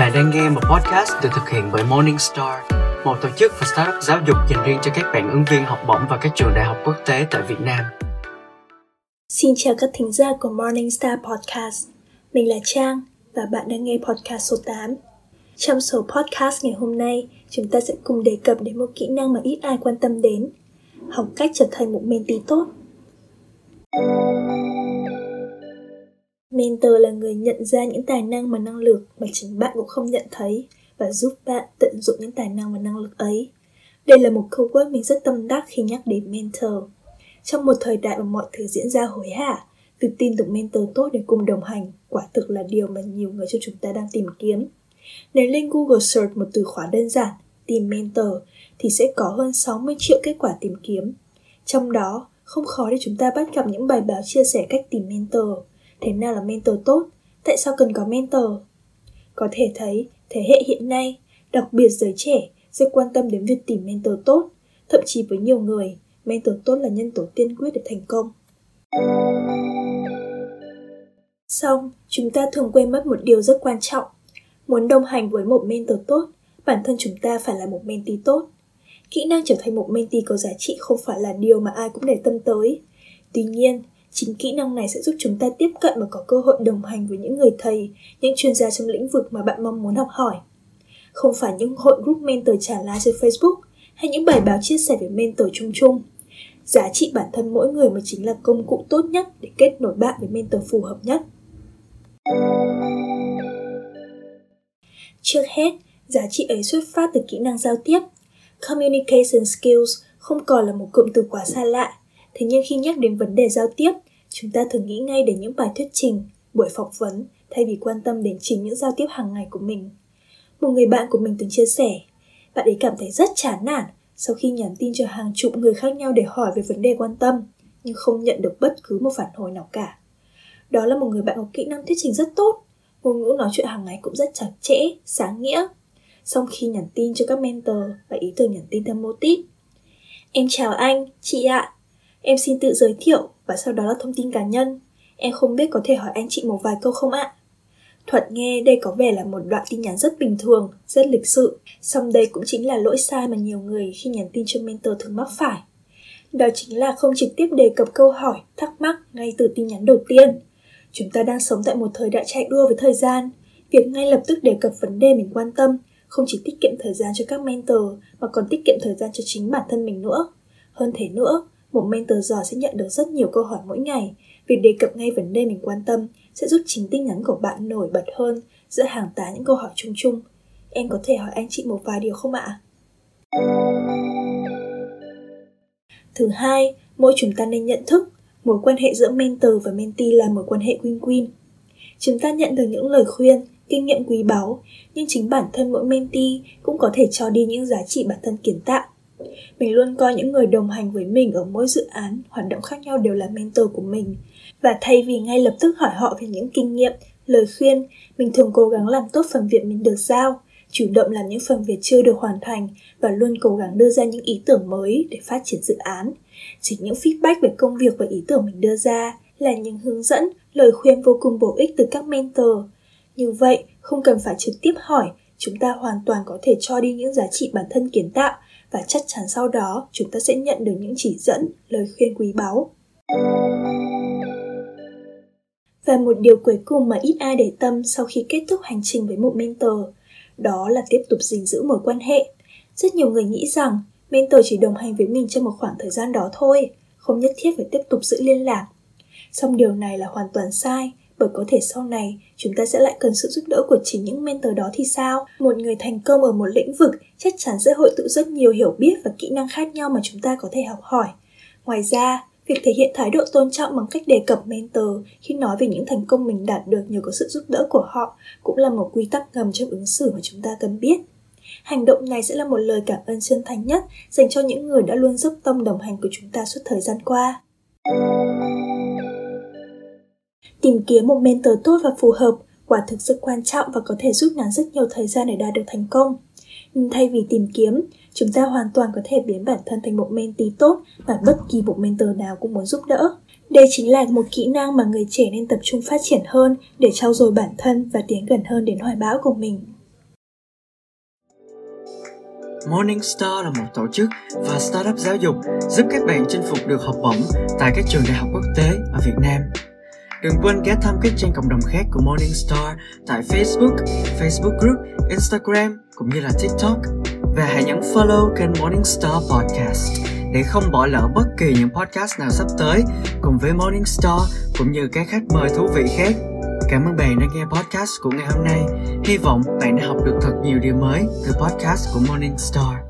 Bạn đang nghe một podcast được thực hiện bởi Morningstar, một tổ chức và startup giáo dục dành riêng cho các bạn ứng viên học bổng và các trường đại học quốc tế tại Việt Nam. Xin chào các thính giả của Morningstar Podcast. Mình là Trang và bạn đang nghe podcast số 8. Trong số podcast ngày hôm nay, chúng ta sẽ cùng đề cập đến một kỹ năng mà ít ai quan tâm đến. Học cách trở thành một mentee tốt. Mentor là người nhận ra những tài năng và năng lực mà chính bạn cũng không nhận thấy và giúp bạn tận dụng những tài năng và năng lực ấy. Đây là một câu quát mình rất tâm đắc khi nhắc đến mentor. Trong một thời đại mà mọi thứ diễn ra hối hả, việc tìm được mentor tốt để cùng đồng hành quả thực là điều mà nhiều người trong chúng ta đang tìm kiếm. Nếu lên Google Search một từ khóa đơn giản, tìm mentor, thì sẽ có hơn 60 triệu kết quả tìm kiếm. Trong đó, không khó để chúng ta bắt gặp những bài báo chia sẻ cách tìm mentor, thế nào là mentor tốt, tại sao cần có mentor. Có thể thấy, thế hệ hiện nay, đặc biệt giới trẻ, rất quan tâm đến việc tìm mentor tốt, thậm chí với nhiều người, mentor tốt là nhân tố tiên quyết để thành công. Xong, chúng ta thường quên mất một điều rất quan trọng. Muốn đồng hành với một mentor tốt, bản thân chúng ta phải là một mentee tốt. Kỹ năng trở thành một mentee có giá trị không phải là điều mà ai cũng để tâm tới. Tuy nhiên, chính kỹ năng này sẽ giúp chúng ta tiếp cận và có cơ hội đồng hành với những người thầy, những chuyên gia trong lĩnh vực mà bạn mong muốn học hỏi. Không phải những hội group mentor trả lá trên Facebook hay những bài báo chia sẻ về mentor chung chung. Giá trị bản thân mỗi người mới chính là công cụ tốt nhất để kết nối bạn với mentor phù hợp nhất. Trước hết, giá trị ấy xuất phát từ kỹ năng giao tiếp. Communication skills không còn là một cụm từ quá xa lạ, thế nhưng khi nhắc đến vấn đề giao tiếp, chúng ta thường nghĩ ngay đến những bài thuyết trình, buổi phỏng vấn thay vì quan tâm đến chính những giao tiếp hàng ngày của mình. Một người bạn của mình từng chia sẻ, bạn ấy cảm thấy rất chán nản sau khi nhắn tin cho hàng chục người khác nhau để hỏi về vấn đề quan tâm, nhưng không nhận được bất cứ một phản hồi nào cả. Đó là một người bạn có kỹ năng thuyết trình rất tốt, ngôn ngữ nói chuyện hàng ngày cũng rất chặt chẽ, sáng nghĩa. Sau khi nhắn tin cho các mentor và ý tưởng nhắn tin theo mô típ. Em chào anh, chị ạ. Em xin tự giới thiệu và sau đó là thông tin cá nhân. Em không biết có thể hỏi anh chị một vài câu không ạ? Thuật nghe đây có vẻ là một đoạn tin nhắn rất bình thường, rất lịch sự, song đây cũng chính là lỗi sai mà nhiều người khi nhắn tin cho mentor thường mắc phải. Đó chính là không trực tiếp đề cập câu hỏi, thắc mắc ngay từ tin nhắn đầu tiên. Chúng ta đang sống tại một thời đại chạy đua với thời gian. Việc ngay lập tức đề cập vấn đề mình quan tâm không chỉ tiết kiệm thời gian cho các mentor mà còn tiết kiệm thời gian cho chính bản thân mình nữa. Hơn thế nữa, một mentor giỏi sẽ nhận được rất nhiều câu hỏi mỗi ngày. Việc đề cập ngay vấn đề mình quan tâm sẽ giúp chính tin nhắn của bạn nổi bật hơn giữa hàng tá những câu hỏi chung chung. Em có thể hỏi anh chị một vài điều không ạ? Thứ hai, mỗi chúng ta nên nhận thức mối quan hệ giữa mentor và mentee là mối quan hệ win-win. Chúng ta nhận được những lời khuyên, kinh nghiệm quý báu, nhưng chính bản thân mỗi mentee cũng có thể cho đi những giá trị bản thân kiến tạo. Mình luôn coi những người đồng hành với mình ở mỗi dự án, hoạt động khác nhau đều là mentor của mình. Và thay vì ngay lập tức hỏi họ về những kinh nghiệm, lời khuyên, mình thường cố gắng làm tốt phần việc mình được giao, chủ động làm những phần việc chưa được hoàn thành và luôn cố gắng đưa ra những ý tưởng mới để phát triển dự án. Chính những feedback về công việc và ý tưởng mình đưa ra là những hướng dẫn, lời khuyên vô cùng bổ ích từ các mentor. Như vậy, không cần phải trực tiếp hỏi, chúng ta hoàn toàn có thể cho đi những giá trị bản thân kiến tạo và chắc chắn sau đó chúng ta sẽ nhận được những chỉ dẫn, lời khuyên quý báu. Và một điều cuối cùng mà ít ai để tâm sau khi kết thúc hành trình với một mentor, đó là tiếp tục gìn giữ mối quan hệ. Rất nhiều người nghĩ rằng mentor chỉ đồng hành với mình trong một khoảng thời gian đó thôi, không nhất thiết phải tiếp tục giữ liên lạc. Song điều này là hoàn toàn sai, bởi có thể sau này chúng ta sẽ lại cần sự giúp đỡ của chính những mentor đó thì sao? Một người thành công ở một lĩnh vực chắc chắn sẽ hội tụ rất nhiều hiểu biết và kỹ năng khác nhau mà chúng ta có thể học hỏi. Ngoài ra, việc thể hiện thái độ tôn trọng bằng cách đề cập mentor khi nói về những thành công mình đạt được nhờ có sự giúp đỡ của họ cũng là một quy tắc ngầm trong ứng xử mà chúng ta cần biết. Hành động này sẽ là một lời cảm ơn chân thành nhất dành cho những người đã luôn giúp tâm đồng hành của chúng ta suốt thời gian qua. Tìm kiếm một mentor tốt và phù hợp quả thực rất quan trọng và có thể rút ngắn rất nhiều thời gian để đạt được thành công. Nhưng thay vì tìm kiếm, chúng ta hoàn toàn có thể biến bản thân thành một mentee tốt mà bất kỳ một mentor nào cũng muốn giúp đỡ. Đây chính là một kỹ năng mà người trẻ nên tập trung phát triển hơn để trau dồi bản thân và tiến gần hơn đến hoài bão của mình. Morningstar là một tổ chức và startup giáo dục giúp các bạn chinh phục được học bổng tại các trường đại học quốc tế ở Việt Nam. Đừng quên ghé thăm các trang cộng đồng khác của Morning Star tại Facebook, Facebook Group, Instagram cũng như là TikTok. Và hãy nhấn follow kênh Morning Star Podcast để không bỏ lỡ bất kỳ những podcast nào sắp tới cùng với Morning Star cũng như các khách mời thú vị khác. Cảm ơn bạn đã nghe podcast của ngày hôm nay. Hy vọng bạn đã học được thật nhiều điều mới từ podcast của Morning Star.